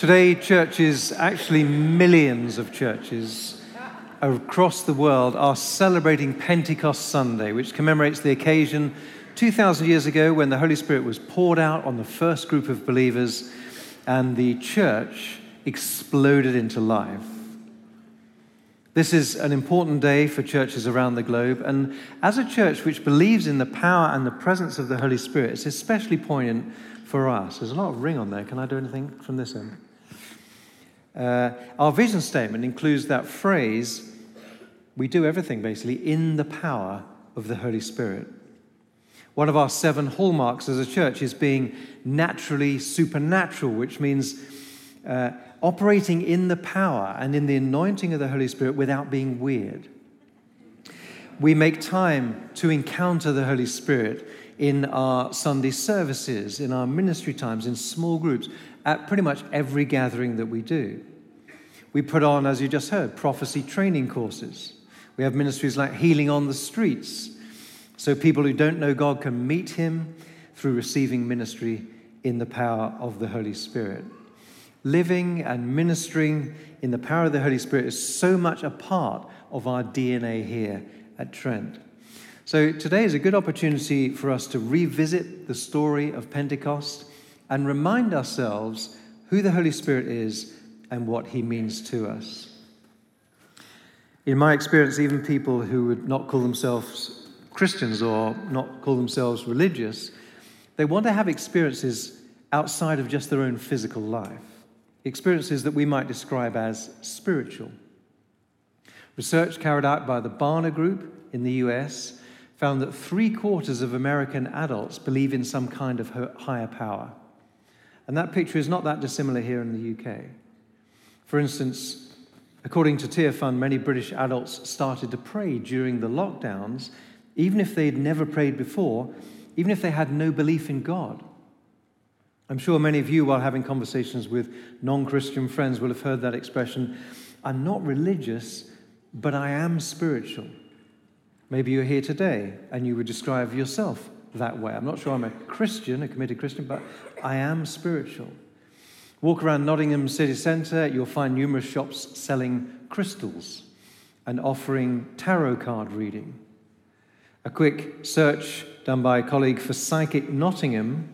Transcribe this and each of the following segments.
Today, churches, actually millions of churches across the world, are celebrating Pentecost Sunday, which commemorates the occasion 2,000 years ago when the Holy Spirit was poured out on the first group of believers and the church exploded into life. This is an important day for churches around the globe, and as a church which believes in the power and the presence of the Holy Spirit, it's especially poignant for us. There's a lot of ring on there. Can I do anything from this end? Uh, our vision statement includes that phrase we do everything basically in the power of the Holy Spirit. One of our seven hallmarks as a church is being naturally supernatural, which means uh, operating in the power and in the anointing of the Holy Spirit without being weird. We make time to encounter the Holy Spirit in our Sunday services, in our ministry times, in small groups, at pretty much every gathering that we do. We put on, as you just heard, prophecy training courses. We have ministries like Healing on the Streets, so people who don't know God can meet Him through receiving ministry in the power of the Holy Spirit. Living and ministering in the power of the Holy Spirit is so much a part of our DNA here at Trent. So today is a good opportunity for us to revisit the story of Pentecost and remind ourselves who the Holy Spirit is and what he means to us. In my experience, even people who would not call themselves Christians or not call themselves religious, they want to have experiences outside of just their own physical life, experiences that we might describe as spiritual. Research carried out by the Barna Group in the US found that three quarters of American adults believe in some kind of higher power. And that picture is not that dissimilar here in the UK. For instance, according to Tearfund, many British adults started to pray during the lockdowns, even if they had never prayed before, even if they had no belief in God. I'm sure many of you, while having conversations with non Christian friends, will have heard that expression I'm not religious, but I am spiritual. Maybe you're here today and you would describe yourself that way. I'm not sure I'm a Christian, a committed Christian, but I am spiritual. Walk around Nottingham city centre, you'll find numerous shops selling crystals and offering tarot card reading. A quick search done by a colleague for Psychic Nottingham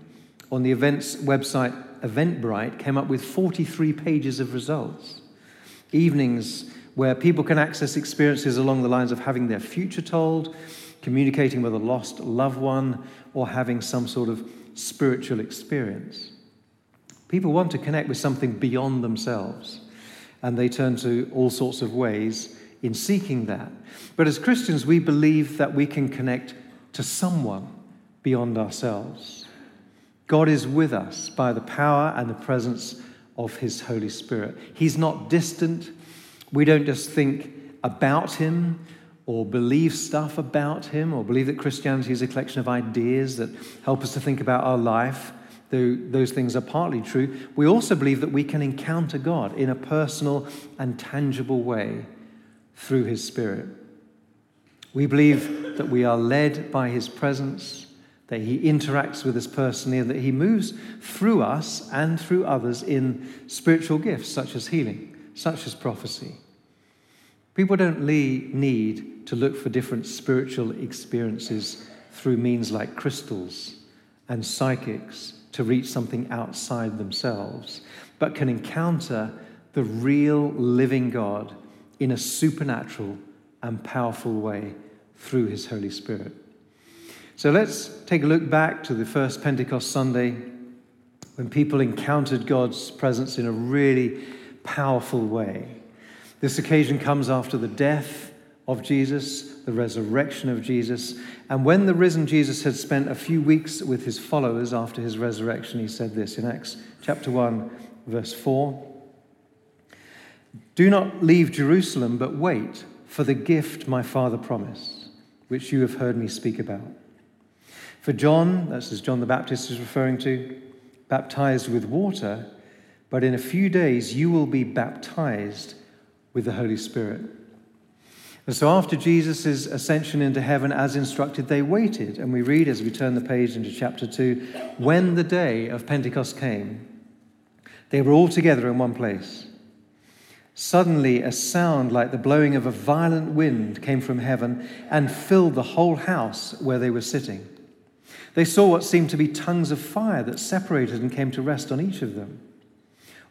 on the events website Eventbrite came up with 43 pages of results. Evenings where people can access experiences along the lines of having their future told, communicating with a lost loved one, or having some sort of spiritual experience. People want to connect with something beyond themselves, and they turn to all sorts of ways in seeking that. But as Christians, we believe that we can connect to someone beyond ourselves. God is with us by the power and the presence of His Holy Spirit. He's not distant, we don't just think about him or believe stuff about him or believe that Christianity is a collection of ideas that help us to think about our life, though those things are partly true. We also believe that we can encounter God in a personal and tangible way through his Spirit. We believe that we are led by his presence, that he interacts with us personally, and that he moves through us and through others in spiritual gifts such as healing such as prophecy. People don't need to look for different spiritual experiences through means like crystals and psychics to reach something outside themselves, but can encounter the real living God in a supernatural and powerful way through His Holy Spirit. So let's take a look back to the first Pentecost Sunday when people encountered God's presence in a really powerful way. This occasion comes after the death of Jesus, the resurrection of Jesus. And when the risen Jesus had spent a few weeks with his followers after his resurrection, he said this in Acts chapter 1, verse 4 Do not leave Jerusalem, but wait for the gift my Father promised, which you have heard me speak about. For John, that's as John the Baptist is referring to, baptized with water but in a few days you will be baptized with the Holy Spirit. And so, after Jesus' ascension into heaven as instructed, they waited. And we read as we turn the page into chapter 2 when the day of Pentecost came, They were all together in one place. Suddenly, a sound like the blowing of a violent wind came from heaven and filled the whole house where they were sitting. They saw what seemed to be tongues of fire that separated and came to rest on each of them.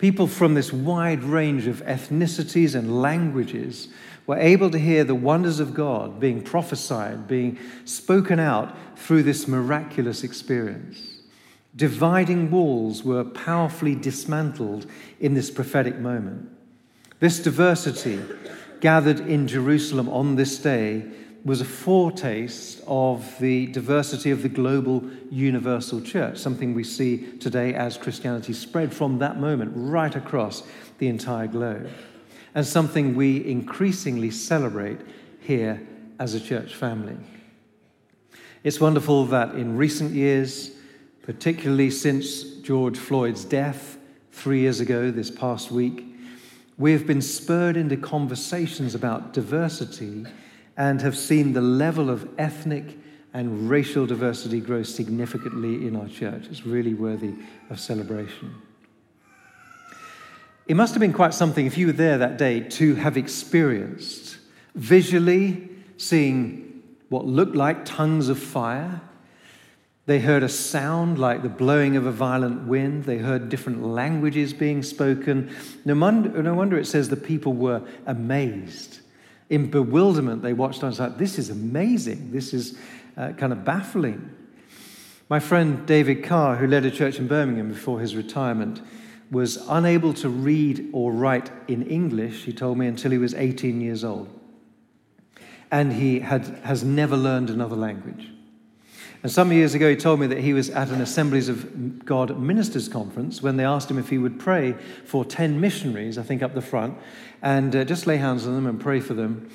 People from this wide range of ethnicities and languages were able to hear the wonders of God being prophesied, being spoken out through this miraculous experience. Dividing walls were powerfully dismantled in this prophetic moment. This diversity gathered in Jerusalem on this day was a foretaste of the diversity of the global universal church, something we see today as Christianity spread from that moment right across the entire globe, and something we increasingly celebrate here as a church family. It's wonderful that in recent years, particularly since George Floyd's death three years ago, this past week, we have been spurred into conversations about diversity and have seen the level of ethnic and racial diversity grow significantly in our church. It's really worthy of celebration. It must have been quite something, if you were there that day, to have experienced visually seeing what looked like tongues of fire they heard a sound like the blowing of a violent wind. They heard different languages being spoken. No wonder, no wonder it says the people were amazed. In bewilderment, they watched on and said, This is amazing. This is uh, kind of baffling. My friend David Carr, who led a church in Birmingham before his retirement, was unable to read or write in English, he told me, until he was 18 years old. And he had, has never learned another language. And some years ago, he told me that he was at an Assemblies of God ministers conference when they asked him if he would pray for 10 missionaries, I think up the front, and uh, just lay hands on them and pray for them.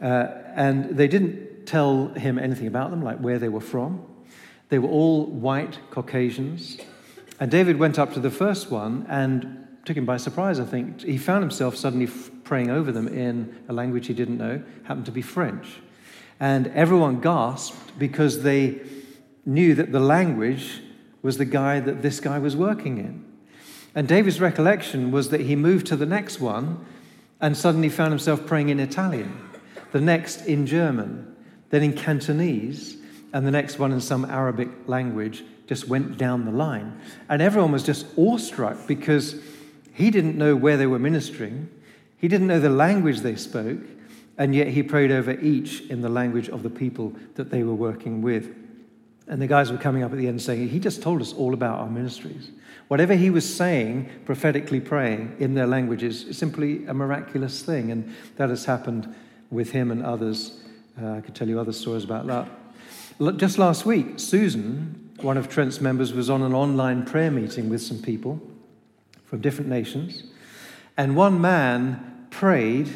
Uh, and they didn't tell him anything about them, like where they were from. They were all white Caucasians. And David went up to the first one and took him by surprise, I think. He found himself suddenly f- praying over them in a language he didn't know, happened to be French. And everyone gasped because they knew that the language was the guy that this guy was working in. And David's recollection was that he moved to the next one and suddenly found himself praying in Italian, the next in German, then in Cantonese, and the next one in some Arabic language just went down the line. And everyone was just awestruck because he didn't know where they were ministering, he didn't know the language they spoke, and yet he prayed over each in the language of the people that they were working with. And the guys were coming up at the end saying, He just told us all about our ministries. Whatever he was saying, prophetically praying in their languages, is simply a miraculous thing. And that has happened with him and others. Uh, I could tell you other stories about that. Just last week, Susan, one of Trent's members, was on an online prayer meeting with some people from different nations. And one man prayed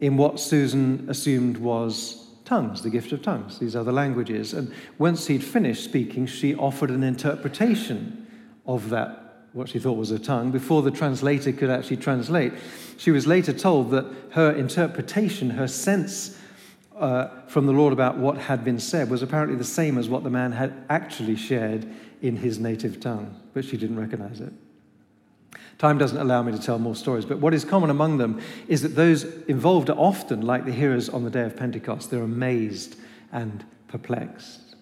in what Susan assumed was tongues, the gift of tongues, these other languages. And once he'd finished speaking, she offered an interpretation of that, what she thought was a tongue, before the translator could actually translate. She was later told that her interpretation, her sense uh, from the Lord about what had been said, was apparently the same as what the man had actually shared in his native tongue, but she didn't recognize it. Time doesn't allow me to tell more stories, but what is common among them is that those involved are often like the hearers on the day of Pentecost. They're amazed and perplexed.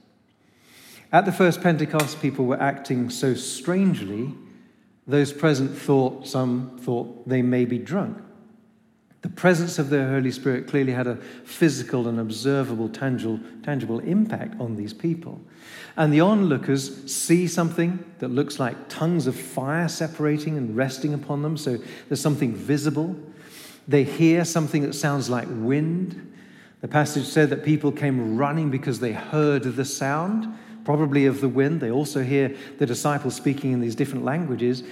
At the first Pentecost, people were acting so strangely Those present thought, some thought they may be drunk. The presence of the Holy Spirit clearly had a physical and observable, tangible, tangible impact on these people. And the onlookers see something that looks like tongues of fire separating and resting upon them, so there's something visible. They hear something that sounds like wind. The passage said that people came running because they heard the sound, probably of the wind. They also hear the disciples speaking in these different languages,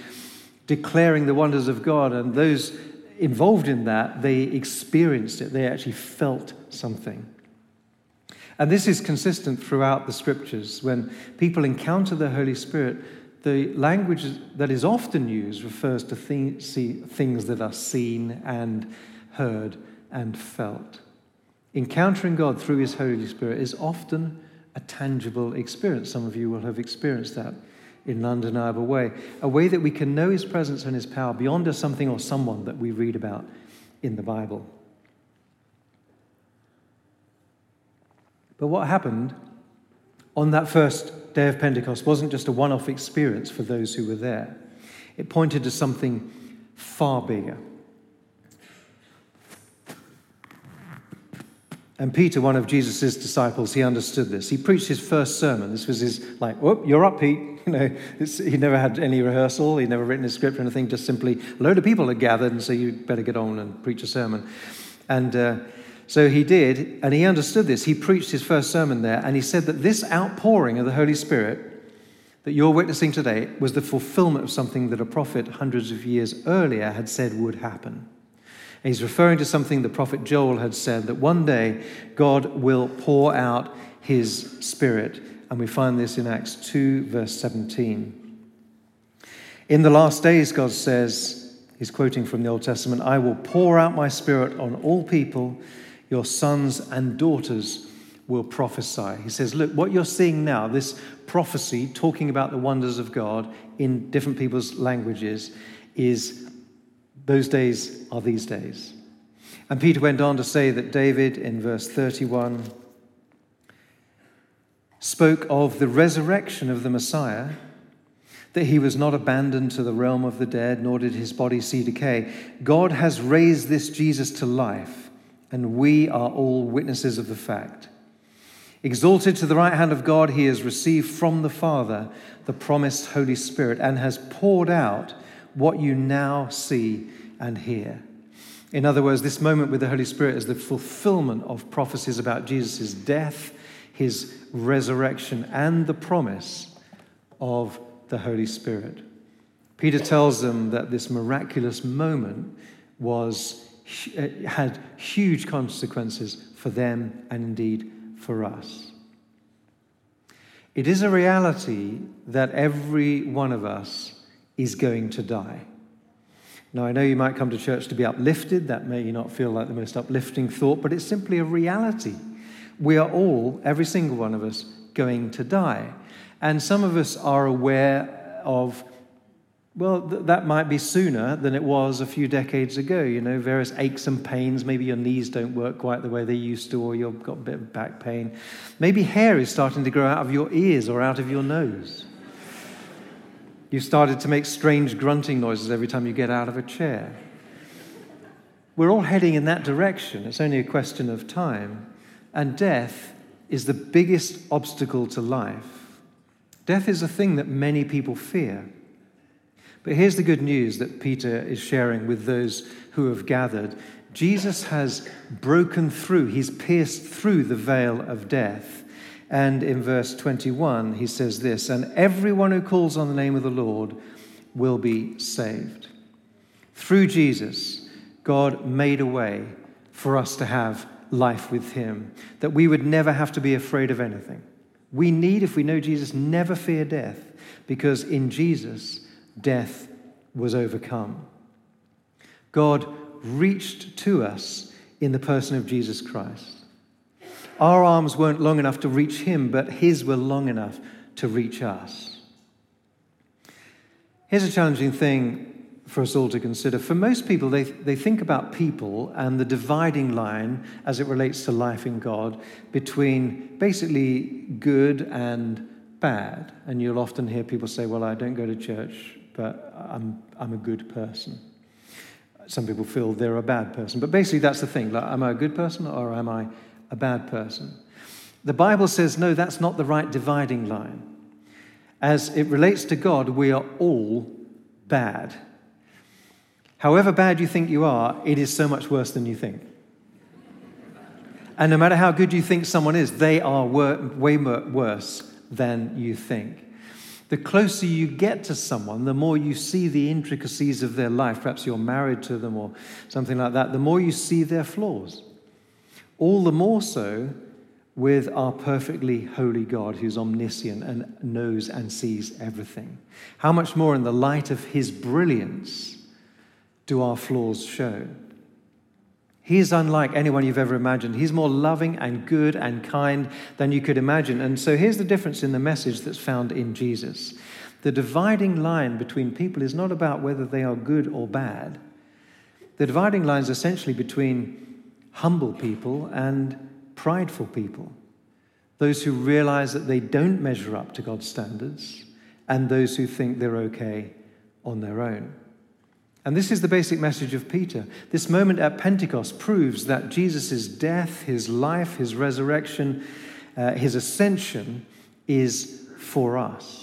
declaring the wonders of God. And those involved in that, they experienced it, they actually felt something. And this is consistent throughout the scriptures. When people encounter the Holy Spirit, the language that is often used refers to things that are seen and heard and felt. Encountering God through His Holy Spirit is often a tangible experience. Some of you will have experienced that in an undeniable way. A way that we can know His presence and His power beyond a something or someone that we read about in the Bible. But what happened on that first day of Pentecost wasn't just a one off experience for those who were there, it pointed to something far bigger. And Peter, one of Jesus' disciples, he understood this. He preached his first sermon. This was his, like, whoop, you're up, Pete. You know, he never had any rehearsal. He'd never written a script or anything. Just simply, a load of people had gathered and so you better get on and preach a sermon. And uh, so he did, and he understood this. He preached his first sermon there, and he said that this outpouring of the Holy Spirit that you're witnessing today was the fulfillment of something that a prophet hundreds of years earlier had said would happen. He's referring to something the prophet Joel had said that one day God will pour out his spirit. And we find this in Acts 2, verse 17. In the last days, God says, he's quoting from the Old Testament, I will pour out my spirit on all people your sons and daughters will prophesy. He says, Look, what you're seeing now, this prophecy talking about the wonders of God in different people's languages, is those days are these days. And Peter went on to say that David, in verse 31, spoke of the resurrection of the Messiah, that he was not abandoned to the realm of the dead, nor did his body see decay. God has raised this Jesus to life and we are all witnesses of the fact. Exalted to the right hand of God, he has received from the Father the promised Holy Spirit and has poured out what you now see and hear. In other words, this moment with the Holy Spirit is the fulfillment of prophecies about Jesus' death, his resurrection, and the promise of the Holy Spirit. Peter tells them that this miraculous moment was uh, had huge consequences for them and indeed for us. It is a reality that every one of us is going to die. Now, I know you might come to church to be uplifted. That may not feel like the most uplifting thought, but it's simply a reality. We are all, every single one of us, going to die. And some of us are aware of well, th- that might be sooner than it was a few decades ago. You know, various aches and pains. Maybe your knees don't work quite the way they used to, or you've got a bit of back pain. Maybe hair is starting to grow out of your ears or out of your nose. You've started to make strange grunting noises every time you get out of a chair. We're all heading in that direction. It's only a question of time. And death is the biggest obstacle to life. Death is a thing that many people fear. But here's the good news that Peter is sharing with those who have gathered Jesus has broken through, he's pierced through the veil of death. And in verse 21, he says this And everyone who calls on the name of the Lord will be saved. Through Jesus, God made a way for us to have life with him, that we would never have to be afraid of anything. We need, if we know Jesus, never fear death, because in Jesus, death was overcome. God reached to us in the person of Jesus Christ. Our arms weren't long enough to reach him, but his were long enough to reach us. Here's a challenging thing for us all to consider. For most people, they, they think about people and the dividing line as it relates to life in God between basically good and bad. And you'll often hear people say, Well, I don't go to church but I'm, I'm a good person. Some people feel they're a bad person, but basically that's the thing. Like, am I a good person or am I a bad person? The Bible says, no, that's not the right dividing line. As it relates to God, we are all bad. However bad you think you are, it is so much worse than you think. And no matter how good you think someone is, they are way worse than you think. The closer you get to someone, the more you see the intricacies of their life. Perhaps you're married to them or something like that, the more you see their flaws. All the more so with our perfectly holy God who's omniscient and knows and sees everything. How much more in the light of his brilliance do our flaws show? He is unlike anyone you've ever imagined. He's more loving and good and kind than you could imagine. And so here's the difference in the message that's found in Jesus. The dividing line between people is not about whether they are good or bad. The dividing line is essentially between humble people and prideful people. Those who realize that they don't measure up to God's standards and those who think they're okay on their own. And this is the basic message of Peter. This moment at Pentecost proves that Jesus' death, his life, his resurrection, uh, his ascension is for us.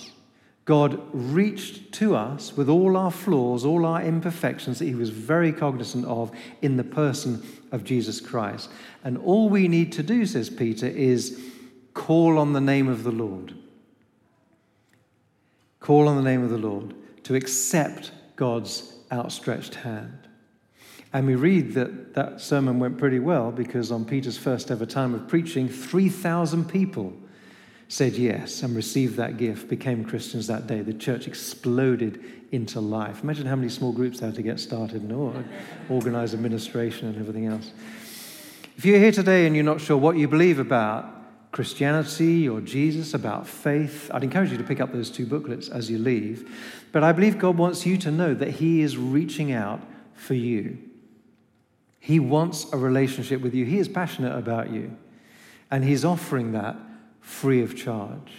God reached to us with all our flaws, all our imperfections that he was very cognizant of in the person of Jesus Christ. And all we need to do, says Peter, is call on the name of the Lord. Call on the name of the Lord to accept God's outstretched hand. And we read that that sermon went pretty well because on Peter's first ever time of preaching, 3,000 people said yes and received that gift, became Christians that day. The church exploded into life. Imagine how many small groups they had to get started and organize administration and everything else. If you're here today and you're not sure what you believe about Christianity or Jesus, about faith, I'd encourage you to pick up those two booklets as you leave. But I believe God wants you to know that He is reaching out for you. He wants a relationship with you, He is passionate about you, and He's offering that free of charge.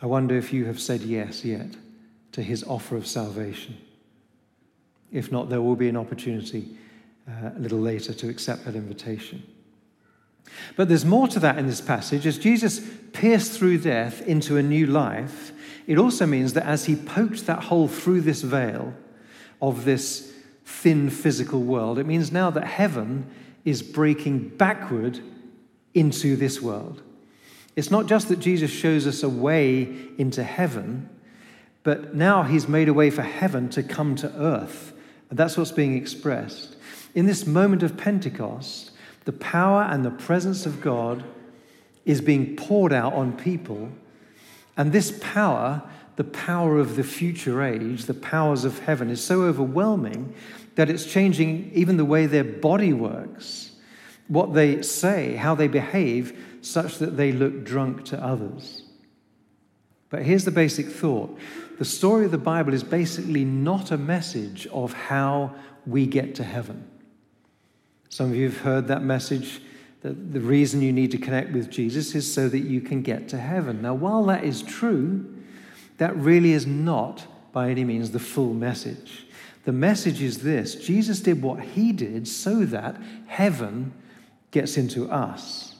I wonder if you have said yes yet to His offer of salvation. If not, there will be an opportunity uh, a little later to accept that invitation. But there's more to that in this passage. As Jesus pierced through death into a new life, it also means that as he poked that hole through this veil of this thin physical world, it means now that heaven is breaking backward into this world. It's not just that Jesus shows us a way into heaven, but now he's made a way for heaven to come to earth. And that's what's being expressed. In this moment of Pentecost, the power and the presence of God is being poured out on people. And this power, the power of the future age, the powers of heaven, is so overwhelming that it's changing even the way their body works, what they say, how they behave, such that they look drunk to others. But here's the basic thought the story of the Bible is basically not a message of how we get to heaven. Some of you have heard that message that the reason you need to connect with Jesus is so that you can get to heaven. Now, while that is true, that really is not by any means the full message. The message is this Jesus did what he did so that heaven gets into us.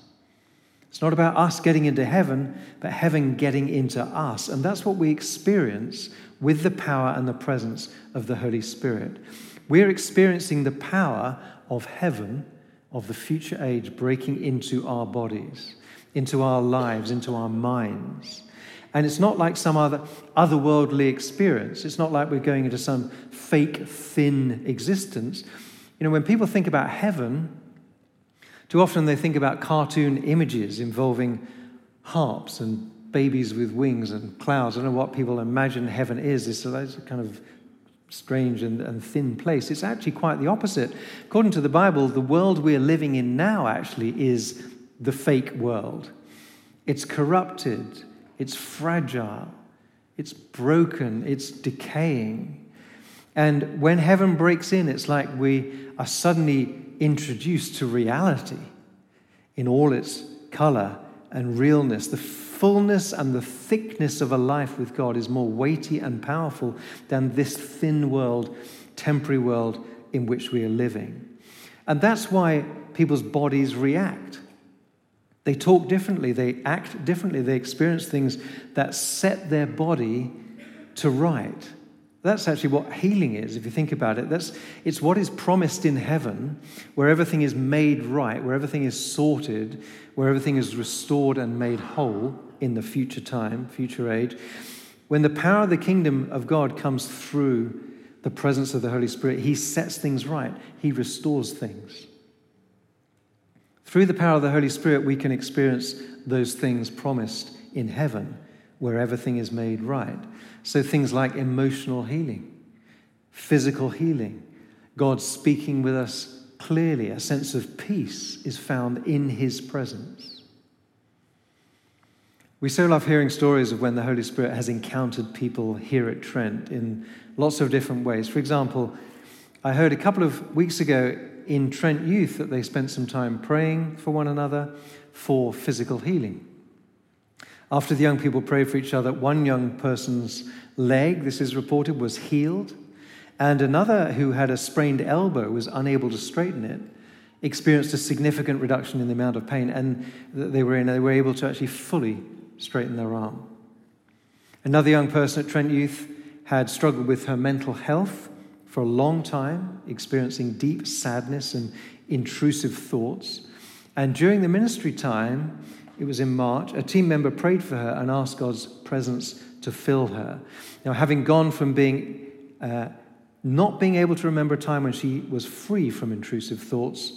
It's not about us getting into heaven, but heaven getting into us. And that's what we experience with the power and the presence of the Holy Spirit. We're experiencing the power of heaven, of the future age, breaking into our bodies, into our lives, into our minds. And it's not like some other otherworldly experience. It's not like we're going into some fake, thin existence. You know, when people think about heaven, too often they think about cartoon images involving harps and babies with wings and clouds. I don't know what people imagine heaven is. It's a kind of strange and, and thin place. It's actually quite the opposite. According to the Bible, the world we're living in now actually is the fake world. It's corrupted, it's fragile, it's broken, it's decaying. And when heaven breaks in, it's like we are suddenly introduced to reality in all its color and realness. The fullness and the thickness of a life with God is more weighty and powerful than this thin world, temporary world in which we are living. And that's why people's bodies react. They talk differently, they act differently, they experience things that set their body to right. That's actually what healing is, if you think about it. That's, it's what is promised in heaven, where everything is made right, where everything is sorted, where everything is restored and made whole in the future time, future age. When the power of the kingdom of God comes through the presence of the Holy Spirit, He sets things right, He restores things. Through the power of the Holy Spirit, we can experience those things promised in heaven, where everything is made right. So things like emotional healing, physical healing, God speaking with us clearly, a sense of peace is found in His presence. We so love hearing stories of when the Holy Spirit has encountered people here at Trent in lots of different ways. For example, I heard a couple of weeks ago in Trent Youth that they spent some time praying for one another for physical healing. After the young people prayed for each other, one young person's leg, this is reported, was healed, and another who had a sprained elbow was unable to straighten it, experienced a significant reduction in the amount of pain, and they were, in, they were able to actually fully straighten their arm. Another young person at Trent Youth had struggled with her mental health for a long time, experiencing deep sadness and intrusive thoughts. And during the ministry time, it was in March, a team member prayed for her and asked God's presence to fill her. Now, having gone from being uh, not being able to remember a time when she was free from intrusive thoughts,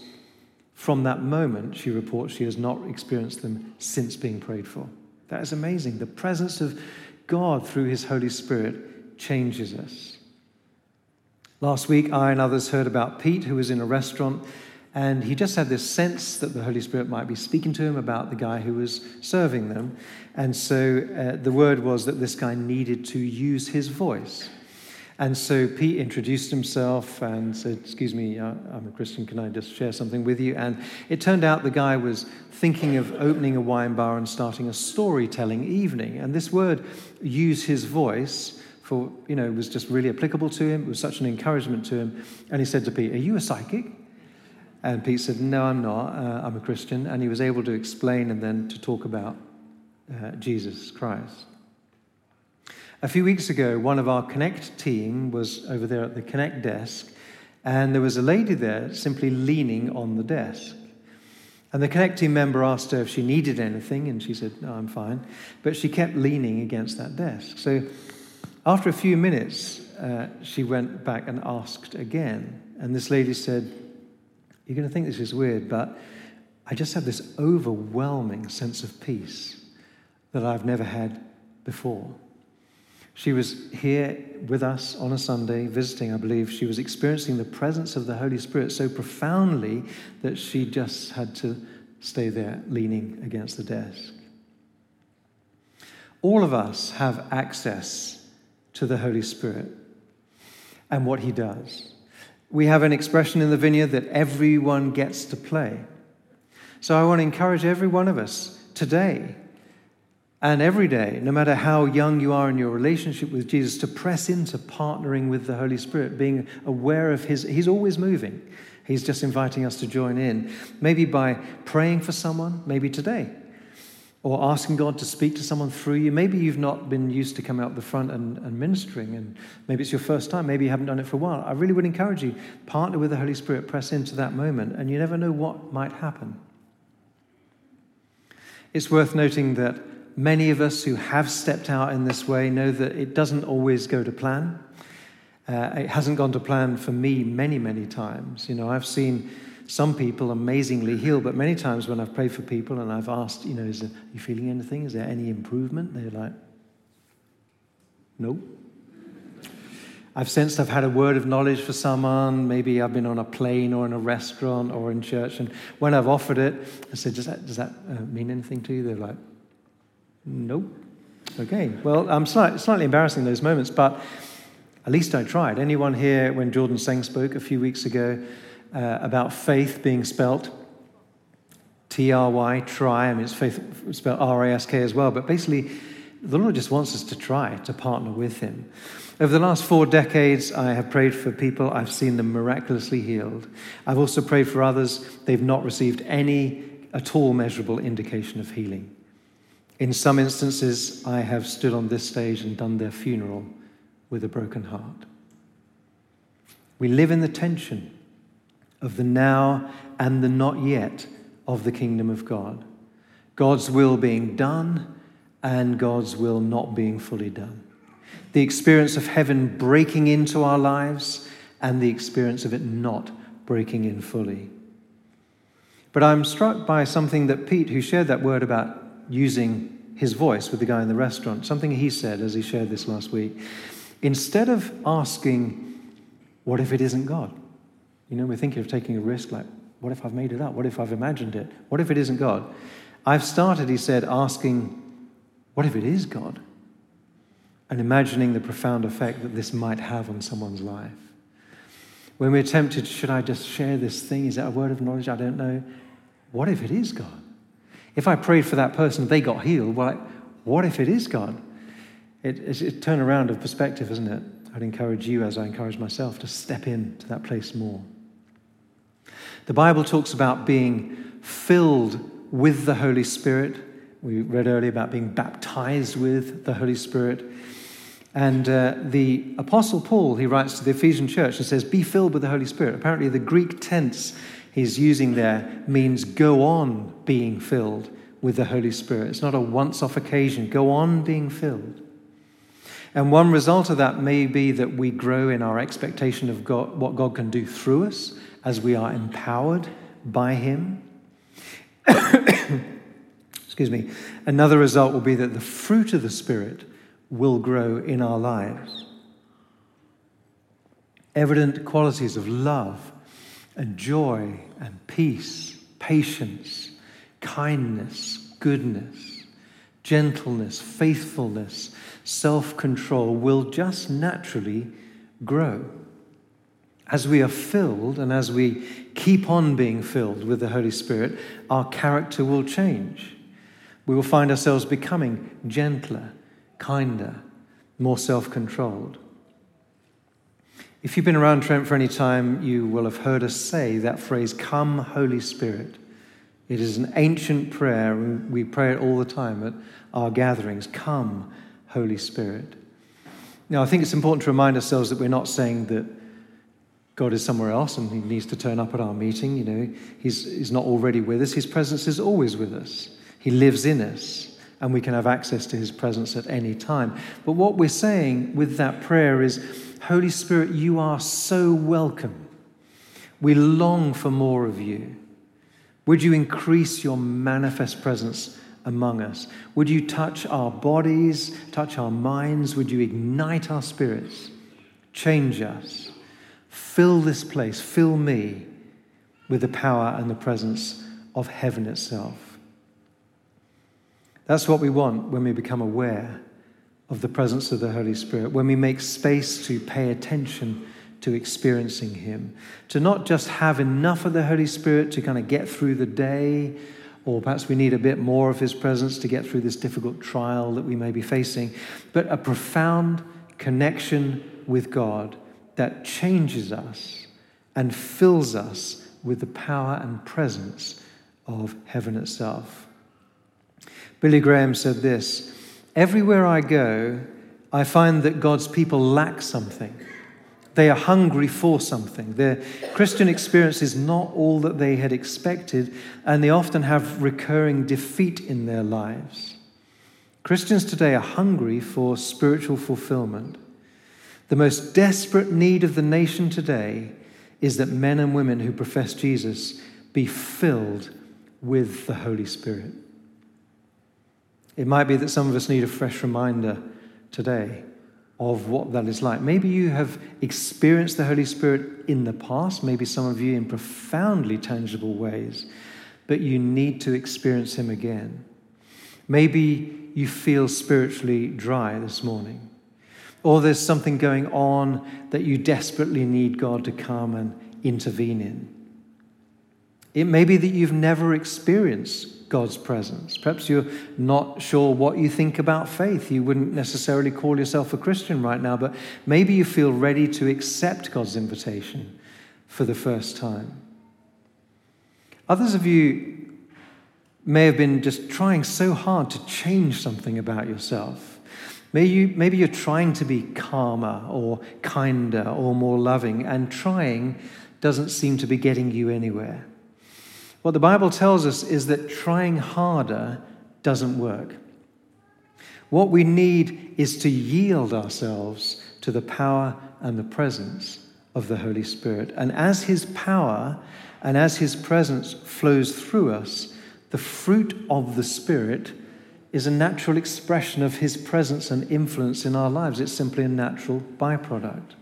from that moment, she reports she has not experienced them since being prayed for. That is amazing. The presence of God through His Holy Spirit changes us. Last week, I and others heard about Pete, who was in a restaurant and he just had this sense that the Holy Spirit might be speaking to him about the guy who was serving them. And so uh, the word was that this guy needed to use his voice. And so Pete introduced himself and said, Excuse me, uh, I'm a Christian, can I just share something with you? And it turned out the guy was thinking of opening a wine bar and starting a storytelling evening. And this word, use his voice, for, you know, was just really applicable to him. It was such an encouragement to him. And he said to Pete, Are you a psychic? And Pete said, No, I'm not. Uh, I'm a Christian. And he was able to explain and then to talk about uh, Jesus Christ. A few weeks ago, one of our Connect team was over there at the Connect desk, and there was a lady there simply leaning on the desk. And the Connect team member asked her if she needed anything, and she said, No, I'm fine. But she kept leaning against that desk. So after a few minutes, uh, she went back and asked again. And this lady said, you're going to think this is weird, but I just have this overwhelming sense of peace that I've never had before. She was here with us on a Sunday, visiting, I believe. She was experiencing the presence of the Holy Spirit so profoundly that she just had to stay there leaning against the desk. All of us have access to the Holy Spirit and what He does we have an expression in the vineyard that everyone gets to play. So I want to encourage every one of us today and every day, no matter how young you are in your relationship with Jesus, to press into partnering with the Holy Spirit, being aware of His, He's always moving. He's just inviting us to join in. Maybe by praying for someone, maybe today or asking God to speak to someone through you. Maybe you've not been used to coming up the front and, and, ministering, and maybe it's your first time. Maybe you haven't done it for a while. I really would encourage you partner with the Holy Spirit, press into that moment, and you never know what might happen. It's worth noting that many of us who have stepped out in this way know that it doesn't always go to plan. Uh, it hasn't gone to plan for me many, many times. You know, I've seen some people amazingly heal, but many times when I've prayed for people and I've asked, you know, is there, are you feeling anything? Is there any improvement? They're like, no. I've sensed I've had a word of knowledge for someone. Maybe I've been on a plane or in a restaurant or in church. And when I've offered it, I said, Does that, does that uh, mean anything to you? They're like, Nope. Okay. Well, I'm slightly, slightly embarrassing those moments, but at least I tried. Anyone here, when Jordan Seng spoke a few weeks ago, uh, about faith being spelt. T R Y, try. I mean, it's faith, spelled R A S K as well. But basically, the Lord just wants us to try to partner with Him. Over the last four decades, I have prayed for people. I've seen them miraculously healed. I've also prayed for others. They've not received any at all measurable indication of healing. In some instances, I have stood on this stage and done their funeral with a broken heart. We live in the tension of the now and the not yet of the kingdom of God. God's will being done and God's will not being fully done. The experience of heaven breaking into our lives and the experience of it not breaking in fully. But I'm struck by something that Pete, who shared that word about using his voice with the guy in the restaurant, something he said as he shared this last week. Instead of asking, What if it isn't God? You know, we're thinking of taking a risk like, What if I've made it up? What if I've imagined it? What if it isn't God? I've started, he said, asking, What if it is God? And imagining the profound effect that this might have on someone's life. When we're tempted, should I just share this thing? Is that a word of knowledge? I don't know. What if it is God? If I prayed for that person, they got healed, well, what if it is God? It, it's a turnaround of perspective, isn't it? I'd encourage you, as I encourage myself, to step into that place more. The Bible talks about being filled with the Holy Spirit. We read earlier about being baptized with the Holy Spirit. And uh, the Apostle Paul, he writes to the Ephesian church and says, Be filled with the Holy Spirit. Apparently, the Greek tense he's using there means go on being filled with the Holy Spirit. It's not a once off occasion. Go on being filled. And one result of that may be that we grow in our expectation of God, what God can do through us as we are empowered by Him. Excuse me. Another result will be that the fruit of the Spirit will grow in our lives. Evident qualities of love and joy and peace, patience, kindness, goodness, gentleness, faithfulness, self control will just naturally grow. As we are filled and as we keep on being filled with the Holy Spirit, our character will change. We will find ourselves becoming gentler kinder, more self controlled. If you've been around Trent for any time, you will have heard us say that phrase, Come, Holy Spirit. It is an ancient prayer, we pray it all the time at our gatherings. Come, Holy Spirit. Now, I think it's important to remind ourselves that we're not saying that God is somewhere else and he needs to turn up at our meeting. You know, he's, he's not already with us. His presence is always with us. He lives in us and we can have access to his presence at any time. But what we're saying with that prayer is Holy Spirit, you are so welcome. We long for more of you. Would you increase your manifest presence among us? Would you touch our bodies, touch our minds? Would you ignite our spirits? Change us. Fill this place, fill me with the power and the presence of heaven itself. That's what we want when we become aware of the presence of the Holy Spirit, when we make space to pay attention to experiencing Him, to not just have enough of the Holy Spirit to kind of get through the day, or perhaps we need a bit more of His presence to get through this difficult trial that we may be facing, but a profound connection with God that changes us and fills us with the power and presence of heaven itself. Billy Graham said this Everywhere I go, I find that God's people lack something. They are hungry for something. Their Christian experience is not all that they had expected, and they often have recurring defeat in their lives. Christians today are hungry for spiritual fulfillment. The most desperate need of the nation today is that men and women who profess Jesus be filled with the Holy Spirit. It might be that some of us need a fresh reminder today of what that is like. Maybe you have experienced the Holy Spirit in the past, maybe some of you in profoundly tangible ways, but you need to experience Him again. Maybe you feel spiritually dry this morning, or there's something going on that you desperately need God to come and intervene in. It may be that you've never experienced God's presence. Perhaps you're not sure what you think about faith. You wouldn't necessarily call yourself a Christian right now, but maybe you feel ready to accept God's invitation for the first time. Others of you may have been just trying so hard to change something about yourself. Maybe, you, maybe you're trying to be calmer or kinder or more loving, and trying doesn't seem to be getting you anywhere. What the Bible tells us is that trying harder doesn't work. What we need is to yield ourselves to the power and the presence of the Holy Spirit. And as His power and as His presence flows through us, the fruit of the Spirit is a natural expression of His presence and influence in our lives. It's simply a natural byproduct.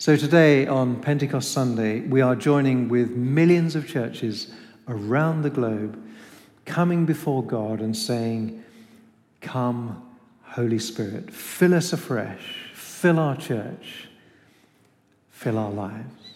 So today on Pentecost Sunday, we are joining with millions of churches around the globe coming before God and saying, Come, Holy Spirit, fill us afresh, fill our church, fill our lives.